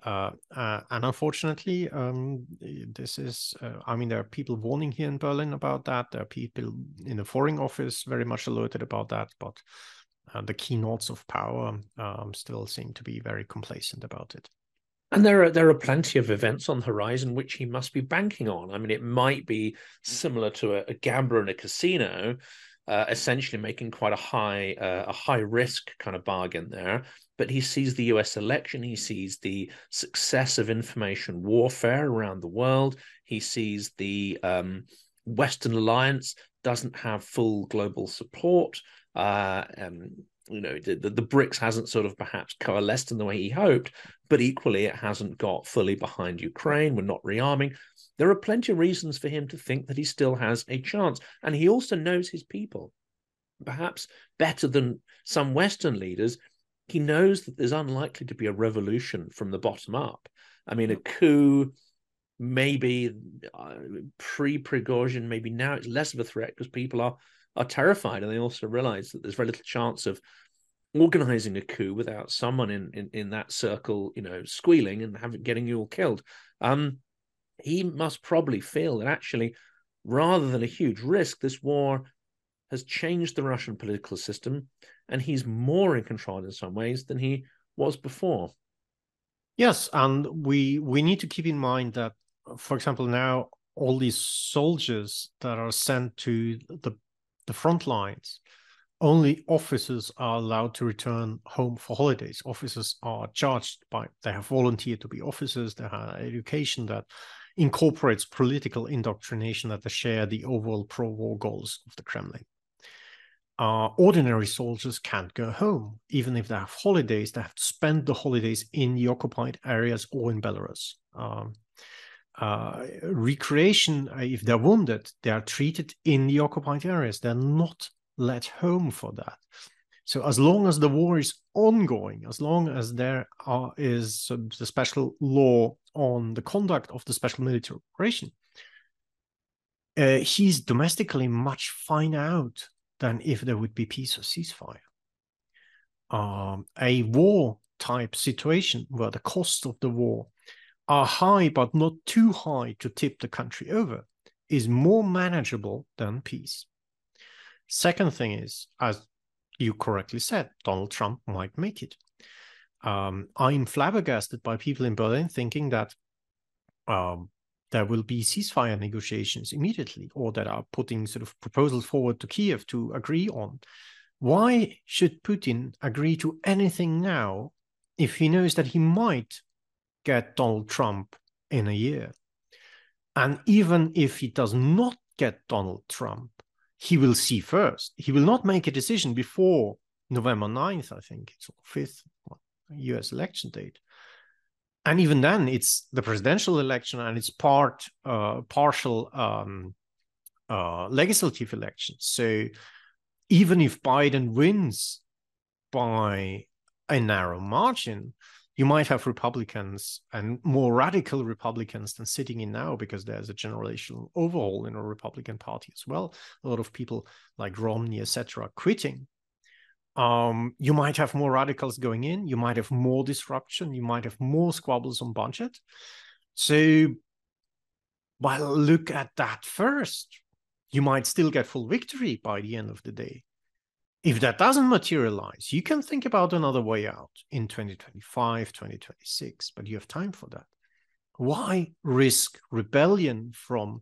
Uh, uh, and unfortunately, um, this is, uh, I mean, there are people warning here in Berlin about that. There are people in the Foreign Office very much alerted about that, but uh, the keynotes of power um, still seem to be very complacent about it. And there are there are plenty of events on the horizon which he must be banking on. I mean, it might be similar to a, a gambler in a casino, uh, essentially making quite a high uh, a high risk kind of bargain there. But he sees the U.S. election, he sees the success of information warfare around the world, he sees the um, Western alliance doesn't have full global support. Uh, you know the, the, hasn't sort of perhaps coalesced in the way he hoped but equally it hasn't got fully behind ukraine. We're not rearming. There are plenty of reasons for him to think that he still has a chance and he also knows his people. Perhaps better than some western leaders he knows that there's unlikely to be a revolution from the bottom up. I mean a coup maybe uh, pre Prigozhin, maybe now it's less of a threat because people are are terrified, and they also realize that there's very little chance of organizing a coup without someone in, in, in that circle, you know, squealing and having getting you all killed. Um, he must probably feel that actually, rather than a huge risk, this war has changed the Russian political system, and he's more in control in some ways than he was before. Yes, and we we need to keep in mind that, for example, now all these soldiers that are sent to the the front lines, only officers are allowed to return home for holidays. Officers are charged by, they have volunteered to be officers, they have education that incorporates political indoctrination that they share the overall pro war goals of the Kremlin. Uh, ordinary soldiers can't go home. Even if they have holidays, they have to spend the holidays in the occupied areas or in Belarus. Um, uh, recreation, uh, if they're wounded, they are treated in the occupied areas. They're not let home for that. So as long as the war is ongoing, as long as there are, is the special law on the conduct of the special military operation, uh, he's domestically much finer out than if there would be peace or ceasefire. Um, a war type situation where the cost of the war are high but not too high to tip the country over is more manageable than peace. Second thing is, as you correctly said, Donald Trump might make it. Um, I'm flabbergasted by people in Berlin thinking that um, there will be ceasefire negotiations immediately or that are putting sort of proposals forward to Kiev to agree on. Why should Putin agree to anything now if he knows that he might get Donald Trump in a year. And even if he does not get Donald Trump, he will see first. He will not make a decision before November 9th, I think it's 5th US election date. And even then, it's the presidential election and it's part uh, partial um, uh, legislative elections. So even if Biden wins by a narrow margin, you might have Republicans and more radical Republicans than sitting in now because there's a generational overhaul in a Republican Party as well. A lot of people like Romney, etc., quitting. Um, you might have more radicals going in. You might have more disruption. You might have more squabbles on budget. So Well, look at that first. You might still get full victory by the end of the day. If that doesn't materialize, you can think about another way out in 2025, 2026, but you have time for that. Why risk rebellion from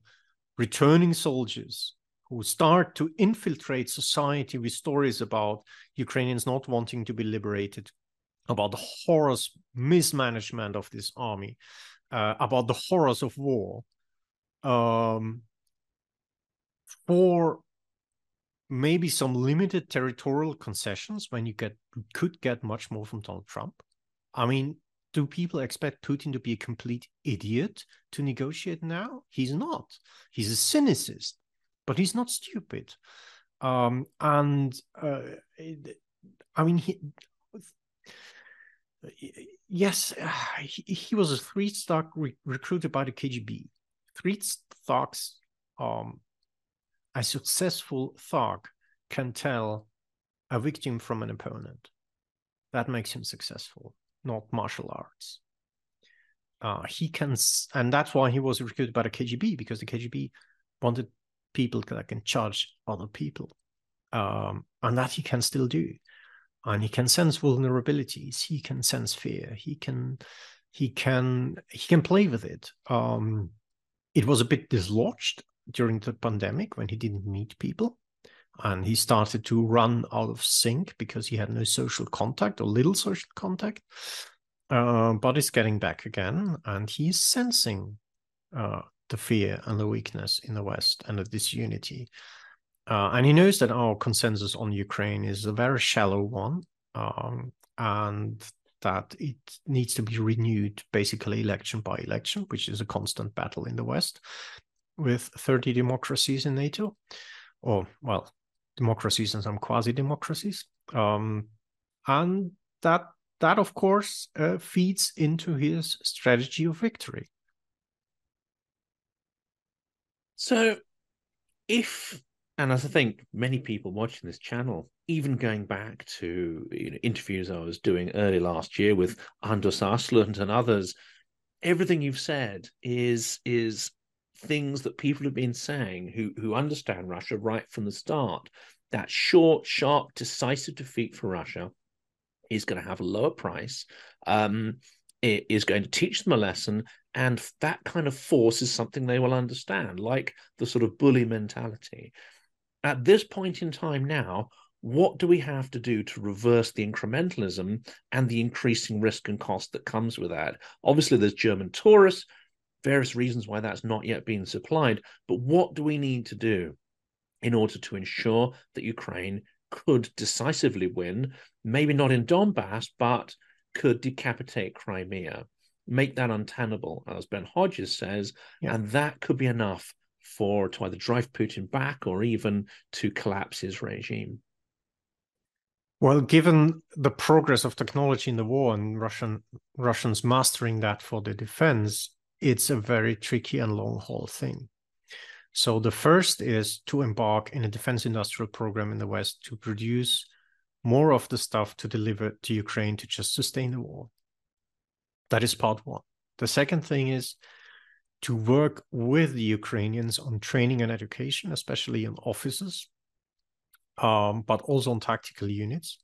returning soldiers who start to infiltrate society with stories about Ukrainians not wanting to be liberated, about the horrors mismanagement of this army, uh, about the horrors of war, um, for maybe some limited territorial concessions when you get could get much more from Donald Trump. I mean, do people expect Putin to be a complete idiot to negotiate now? He's not. He's a cynicist, but he's not stupid. Um, and uh, I mean, he, yes, [SIGHS] he, he was a three star re- recruited by the KGB. Three stocks, um, a successful thug can tell a victim from an opponent. That makes him successful, not martial arts. Uh, he can, and that's why he was recruited by the KGB because the KGB wanted people that can charge other people, um, and that he can still do. And he can sense vulnerabilities. He can sense fear. He can, he can, he can play with it. Um, it was a bit dislodged during the pandemic when he didn't meet people. And he started to run out of sync because he had no social contact or little social contact. Uh, but he's getting back again and he's sensing uh, the fear and the weakness in the west and the disunity. Uh, and he knows that our consensus on ukraine is a very shallow one um, and that it needs to be renewed basically election by election which is a constant battle in the west with 30 democracies in NATO, or well, democracies and some quasi-democracies, um, and that that of course uh, feeds into his strategy of victory. So, if and as I think many people watching this channel, even going back to you know, interviews I was doing early last year with Anders Aslund and others, everything you've said is is things that people have been saying who who understand Russia right from the start. That short, sharp, decisive defeat for Russia is going to have a lower price. Um, it is going to teach them a lesson, and that kind of force is something they will understand, like the sort of bully mentality. At this point in time now, what do we have to do to reverse the incrementalism and the increasing risk and cost that comes with that? Obviously, there's German Taurus various reasons why that's not yet being supplied. But what do we need to do in order to ensure that Ukraine could decisively win, maybe not in Donbass, but could decapitate Crimea, make that untenable, as Ben Hodges says, yeah. and that could be enough for to either drive Putin back or even to collapse his regime. Well, given the progress of technology in the war and Russian Russians mastering that for the defense, it's a very tricky and long haul thing. So the first is to embark in a defense industrial program in the West to produce more of the stuff to deliver to Ukraine to just sustain the war. That is part one. The second thing is to work with the Ukrainians on training and education, especially in officers, um, but also on tactical units.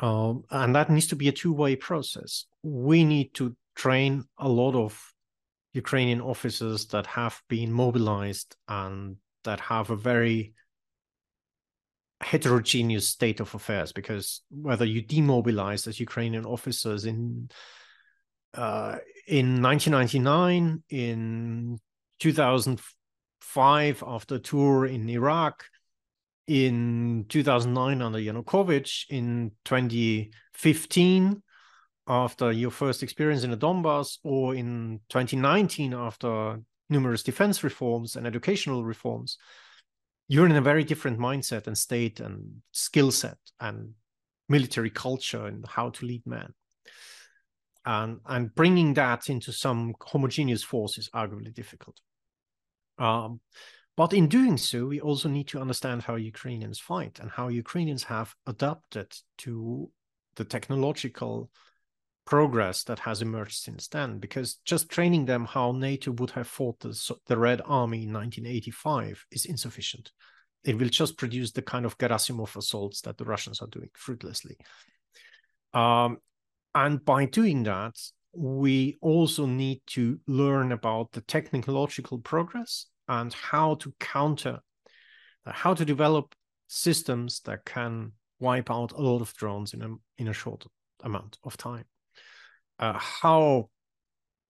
Um, and that needs to be a two way process. We need to train a lot of Ukrainian officers that have been mobilized and that have a very heterogeneous state of affairs because whether you demobilize as Ukrainian officers in uh, in 1999, in 2005 after tour in Iraq, in 2009 under Yanukovych, in 2015 after your first experience in the Donbass or in 2019 after numerous defense reforms and educational reforms, you're in a very different mindset and state and skill set and military culture and how to lead men. And, and bringing that into some homogeneous force is arguably difficult. Um, but in doing so, we also need to understand how Ukrainians fight and how Ukrainians have adapted to the technological progress that has emerged since then because just training them how NATO would have fought the, the Red Army in 1985 is insufficient. It will just produce the kind of Gerasimov assaults that the Russians are doing fruitlessly. Um, and by doing that, we also need to learn about the technological progress and how to counter, how to develop systems that can wipe out a lot of drones in a in a short amount of time. Uh, how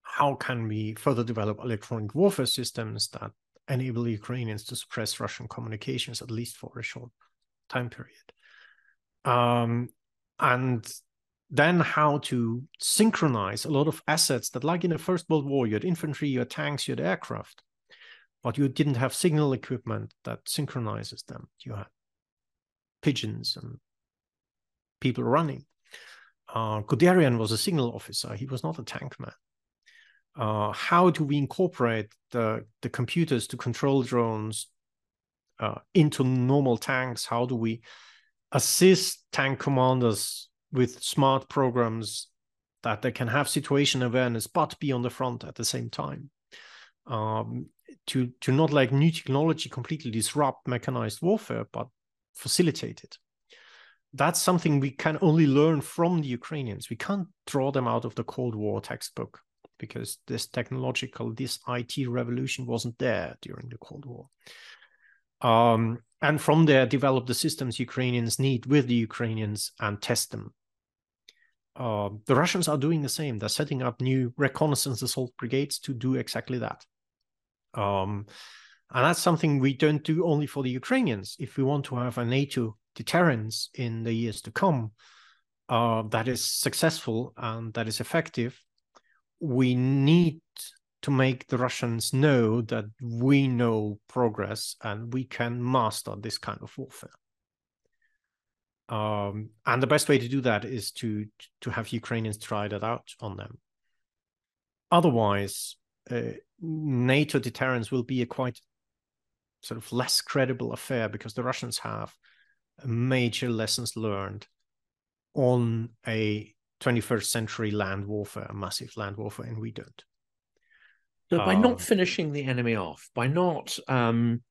how can we further develop electronic warfare systems that enable Ukrainians to suppress Russian communications at least for a short time period? Um, and then how to synchronize a lot of assets that, like in the First World War, you had infantry, you had tanks, you had aircraft, but you didn't have signal equipment that synchronizes them. You had pigeons and people running. Uh, Guderian was a signal officer. He was not a tank man. Uh, how do we incorporate the, the computers to control drones uh, into normal tanks? How do we assist tank commanders with smart programs that they can have situation awareness but be on the front at the same time um, to to not like new technology completely disrupt mechanized warfare but facilitate it that's something we can only learn from the ukrainians we can't draw them out of the cold war textbook because this technological this it revolution wasn't there during the cold war um, and from there develop the systems ukrainians need with the ukrainians and test them uh, the Russians are doing the same. They're setting up new reconnaissance assault brigades to do exactly that. Um, and that's something we don't do only for the Ukrainians. If we want to have a NATO deterrence in the years to come uh, that is successful and that is effective, we need to make the Russians know that we know progress and we can master this kind of warfare. Um, and the best way to do that is to to have Ukrainians try that out on them. Otherwise, uh, NATO deterrence will be a quite sort of less credible affair because the Russians have major lessons learned on a 21st century land warfare, a massive land warfare, and we don't. So by um, not finishing the enemy off, by not um,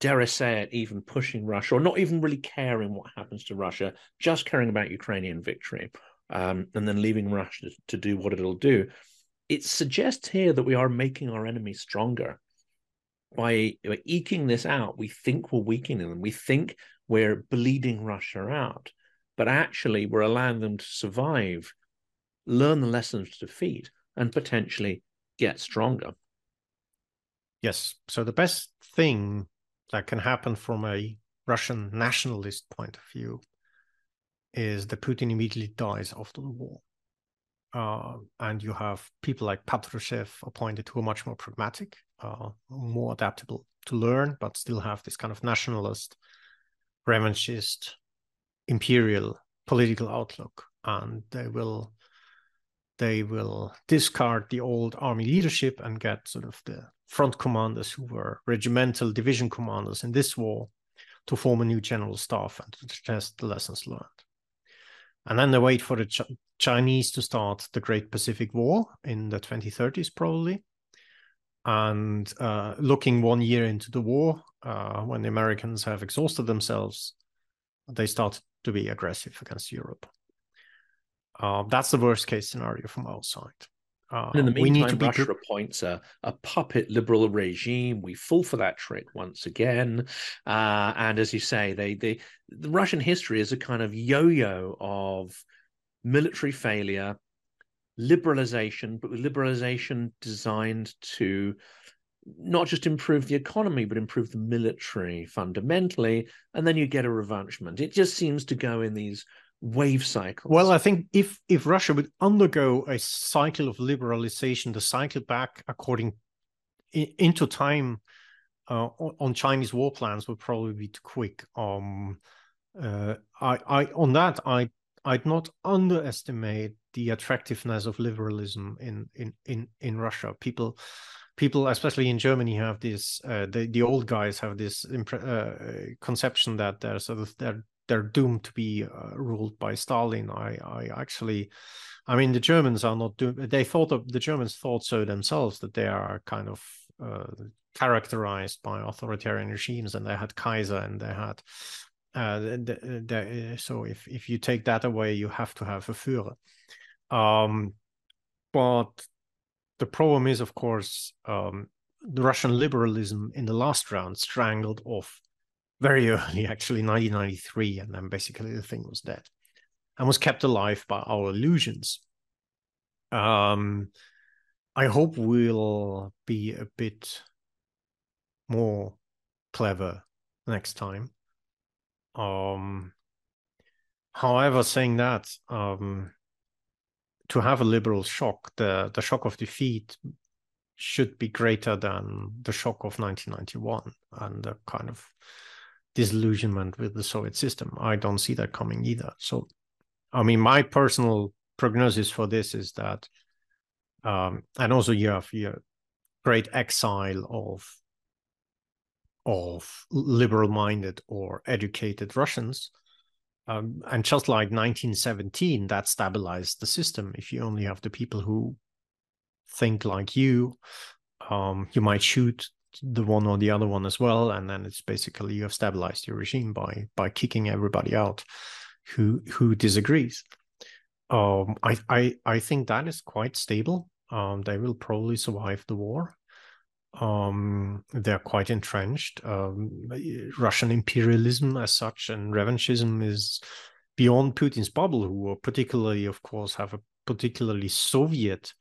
dare I say it, even pushing Russia or not even really caring what happens to Russia, just caring about Ukrainian victory, um, and then leaving Russia to do what it'll do. It suggests here that we are making our enemies stronger. By, by eking this out, we think we're weakening them. We think we're bleeding Russia out, but actually we're allowing them to survive, learn the lessons of defeat, and potentially get stronger. Yes. So the best thing that can happen from a Russian nationalist point of view is that Putin immediately dies after the war. Uh, and you have people like Patrushev appointed who are much more pragmatic, uh, more adaptable to learn, but still have this kind of nationalist, revanchist, imperial political outlook. And they will they will discard the old army leadership and get sort of the front commanders who were regimental division commanders in this war to form a new general staff and to test the lessons learned. And then they wait for the Ch- Chinese to start the Great Pacific War in the 2030s, probably. And uh, looking one year into the war, uh, when the Americans have exhausted themselves, they start to be aggressive against Europe. Uh, that's the worst case scenario from our side. Uh, in the meantime, we need to be Russia pre- appoints a, a puppet liberal regime. We fall for that trick once again. Uh, and as you say, they, they the Russian history is a kind of yo-yo of military failure, liberalization, but with liberalization designed to not just improve the economy, but improve the military fundamentally. And then you get a revanchement. It just seems to go in these wave cycles. Well, I think if if Russia would undergo a cycle of liberalization, the cycle back according into time uh, on Chinese war plans would probably be too quick. Um, uh, I, I on that I I'd not underestimate the attractiveness of liberalism in in in in Russia. People people, especially in Germany, have this. Uh, the the old guys have this impre- uh, conception that they're sort of they're they're doomed to be uh, ruled by Stalin. I I actually, I mean, the Germans are not doomed. They thought of the Germans thought so themselves that they are kind of uh, characterized by authoritarian regimes, and they had Kaiser and they had. Uh, the, the, so if if you take that away, you have to have a Führer. Um, but the problem is, of course, um, the Russian liberalism in the last round strangled off very [LAUGHS] early, actually 1993, and then basically the thing was dead and was kept alive by our illusions. Um, I hope we'll be a bit more clever next time. Um, however, saying that, um, to have a liberal shock, the the shock of defeat should be greater than the shock of 1991 and the kind of disillusionment with the Soviet system. I don't see that coming either. So, I mean, my personal prognosis for this is that, um, and also you have your great exile of of liberal-minded or educated Russians. Um, and just like 1917, that stabilized the system. If you only have the people who think like you, um, you might shoot the one or the other one as well, and then it's basically you have stabilized your regime by by kicking everybody out who who disagrees. Um, I I I think that is quite stable. Um, they will probably survive the war. Um, they're quite entrenched. Um, Russian imperialism, as such, and revanchism is beyond Putin's bubble. Who particularly, of course, have a particularly Soviet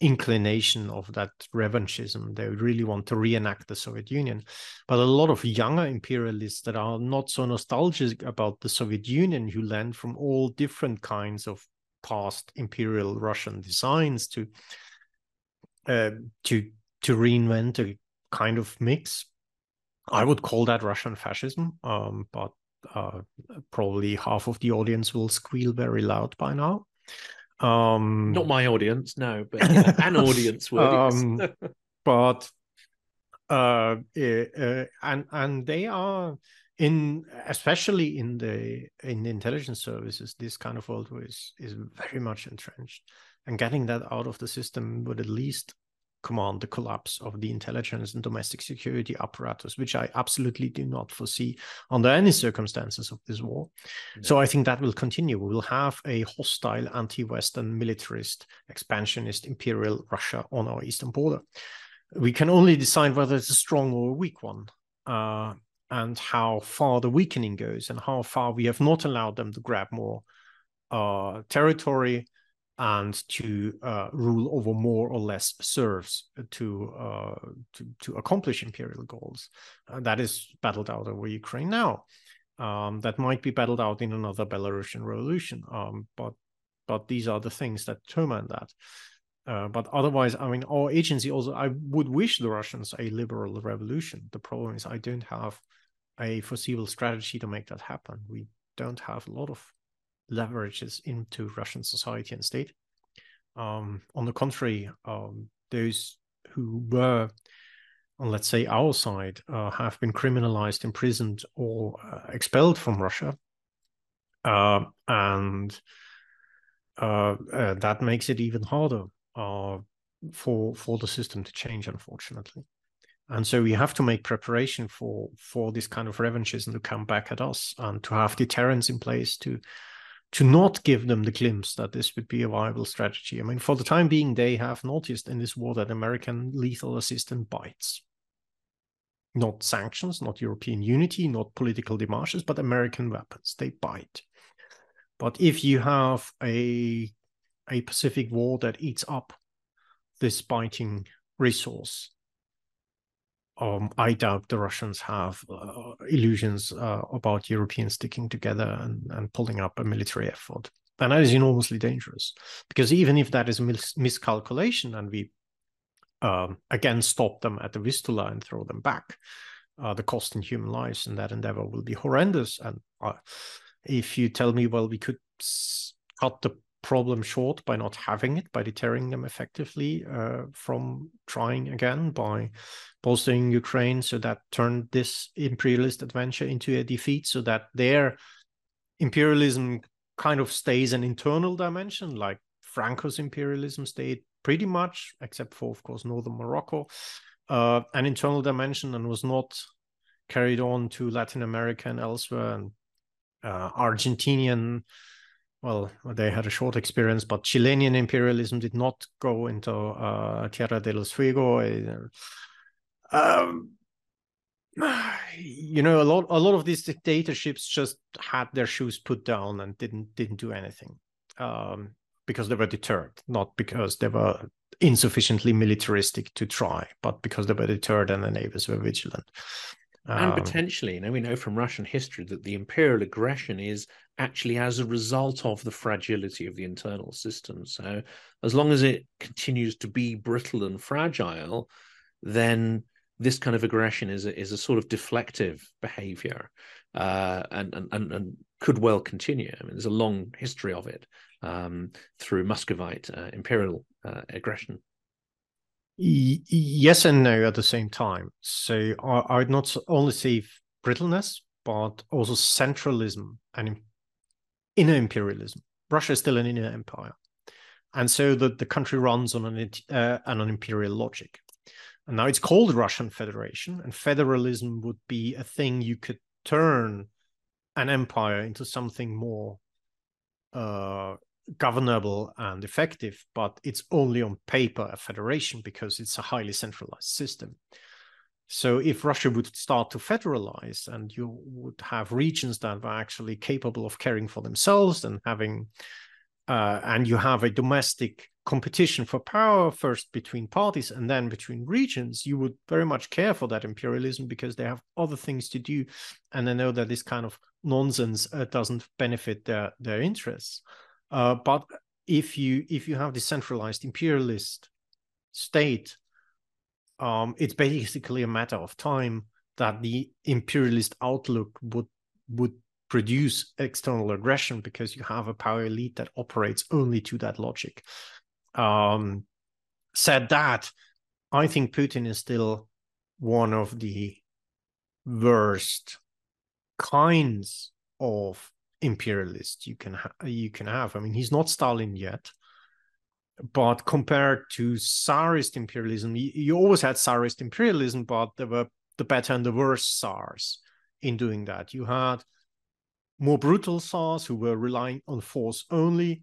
inclination of that revanchism. They really want to reenact the Soviet Union. But a lot of younger imperialists that are not so nostalgic about the Soviet Union, who learn from all different kinds of past imperial Russian designs to uh, to to reinvent a kind of mix. I would call that Russian fascism, um, but uh, probably half of the audience will squeal very loud by now. Um, Not my audience, no, but know, an [LAUGHS] audience would. um, [LAUGHS] but uh, uh, and and they are in especially in the in the intelligence services this kind of world is is very much entrenched and getting that out of the system would at least command the collapse of the intelligence and domestic security apparatus, which I absolutely do not foresee under any circumstances of this war. No. So I think that will continue. We will have a hostile, anti Western, militarist, expansionist, imperial Russia on our eastern border. We can only decide whether it's a strong or a weak one. Uh, and how far the weakening goes, and how far we have not allowed them to grab more uh, territory, and to uh, rule over more or less serfs to, uh, to, to accomplish imperial goals. Uh, that is battled out over Ukraine now. Um, that might be battled out in another Belarusian revolution, um, but but these are the things that determine that. Uh, but otherwise, I mean, our agency also, I would wish the Russians a liberal revolution. The problem is, I don't have a foreseeable strategy to make that happen. We don't have a lot of leverages into Russian society and state. Um, on the contrary, um, those who were on, let's say, our side uh, have been criminalized, imprisoned, or uh, expelled from Russia. Uh, and uh, uh, that makes it even harder uh, for for the system to change, unfortunately. And so we have to make preparation for for this kind of revenges and to come back at us and to have deterrence in place to to not give them the glimpse that this would be a viable strategy. I mean, for the time being, they have noticed in this war that American lethal assistance bites. Not sanctions, not European unity, not political demarches, but American weapons. They bite. But if you have a, a Pacific war that eats up this biting resource, um, I doubt the Russians have uh, illusions uh, about Europeans sticking together and, and pulling up a military effort. And that is enormously dangerous because even if that is mis- miscalculation and we um, again stop them at the Vistula and throw them back, uh, the cost in human lives in that endeavor will be horrendous. And uh, if you tell me, well, we could cut the problem short by not having it, by deterring them effectively uh, from trying again, by bolstering Ukraine so that turned this imperialist adventure into a defeat, so that their imperialism kind of stays an internal dimension, like Franco's imperialism stayed pretty much, except for, of course, northern Morocco, uh, an internal dimension and was not carried on to Latin America and elsewhere. And uh, Argentinian, well, they had a short experience, but Chilean imperialism did not go into uh, Tierra de los Fuego. Um, [SIGHS] you know, a lot, a lot of these dictatorships just had their shoes put down and didn't didn't do anything um, because they were deterred, not because they were insufficiently militaristic to try, but because they were deterred and the neighbors were vigilant. Um, and potentially, you know, we know from Russian history that the imperial aggression is actually as a result of the fragility of the internal system. So, as long as it continues to be brittle and fragile, then this kind of aggression is a, is a sort of deflective behavior uh, and, and, and could well continue. I mean, there's a long history of it um, through Muscovite uh, imperial uh, aggression yes and no at the same time. So I, I would not only say brittleness, but also centralism and inner imperialism. Russia is still an inner empire. And so the, the country runs on an, uh, on an imperial logic. And now it's called Russian Federation, and federalism would be a thing you could turn an empire into something more uh, governable and effective, but it's only on paper a federation because it's a highly centralized system. So if Russia would start to federalize and you would have regions that were actually capable of caring for themselves and having uh, and you have a domestic competition for power first between parties and then between regions, you would very much care for that imperialism because they have other things to do, and they know that this kind of nonsense uh, doesn't benefit their their interests. Uh, but if you if you have decentralized imperialist state, um, it's basically a matter of time that the imperialist outlook would would produce external aggression because you have a power elite that operates only to that logic. Um, said that, I think Putin is still one of the worst kinds of imperialist you can ha- you can have. I mean, he's not Stalin yet, but compared to Tsarist imperialism, you, you always had Tsarist imperialism, but there were the better and the worse Tsars in doing that. You had more brutal Tsars who were relying on force only.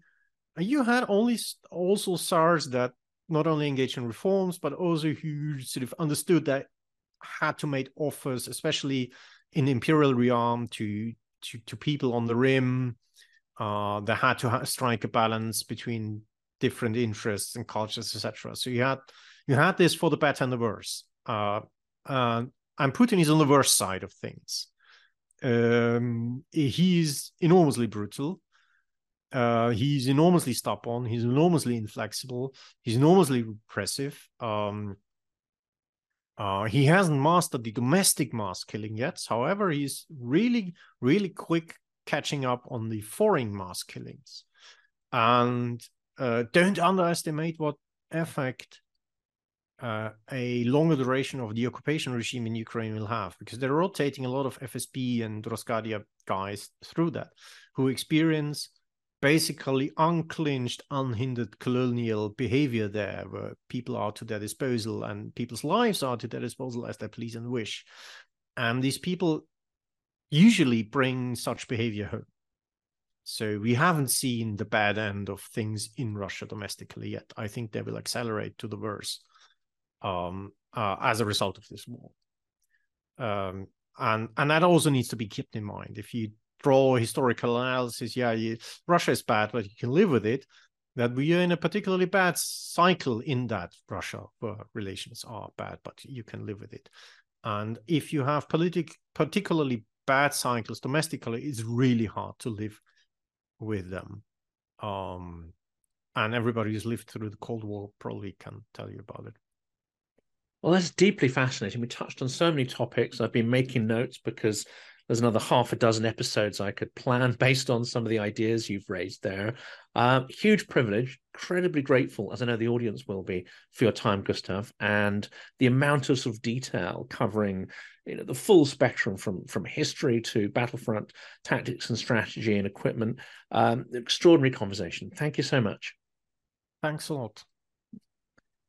And you had only also Tsars that not only engaged in reforms, but also who sort of understood that had to make offers, especially in imperial realm, to to, to people on the rim. Uh, they had to ha- strike a balance between different interests and cultures, etc. So you had you had this for the better and the worse. Uh, uh, and Putin is on the worse side of things. Um, he's enormously brutal. Uh, he's enormously stubborn. He's enormously inflexible. He's enormously repressive. Um, uh, he hasn't mastered the domestic mass killing yet. However, he's really, really quick catching up on the foreign mass killings. And uh, don't underestimate what effect uh, a longer duration of the occupation regime in Ukraine will have, because they're rotating a lot of FSB and Rosgvardia guys through that, who experience basically unclinched, unhindered colonial behavior there, where people are to their disposal and people's lives are to their disposal as they please and wish. And these people usually bring such behavior home. So we haven't seen the bad end of things in Russia domestically yet. I think they will accelerate to the worse um, uh, as a result of this war. Um, and and that also needs to be kept in mind. If you draw historical analysis, yeah, you, Russia is bad, but you can live with it. That we are in a particularly bad cycle in that Russia where relations are bad, but you can live with it. And if you have politic, particularly bad cycles domestically, it's really hard to live with them. Um, and everybody who's lived through the Cold War probably can tell you about it. Well, that's deeply fascinating. We touched on so many topics. I've been making notes because there's another half a dozen episodes I could plan [LAUGHS] based on some of the ideas you've raised there. Uh, huge privilege, incredibly grateful, as I know the audience will be, for your time, Gustav, and the amount of sort of detail covering you know the full spectrum from from history to battlefront tactics and strategy and equipment. Um, extraordinary conversation. Thank you so much. Thanks a lot.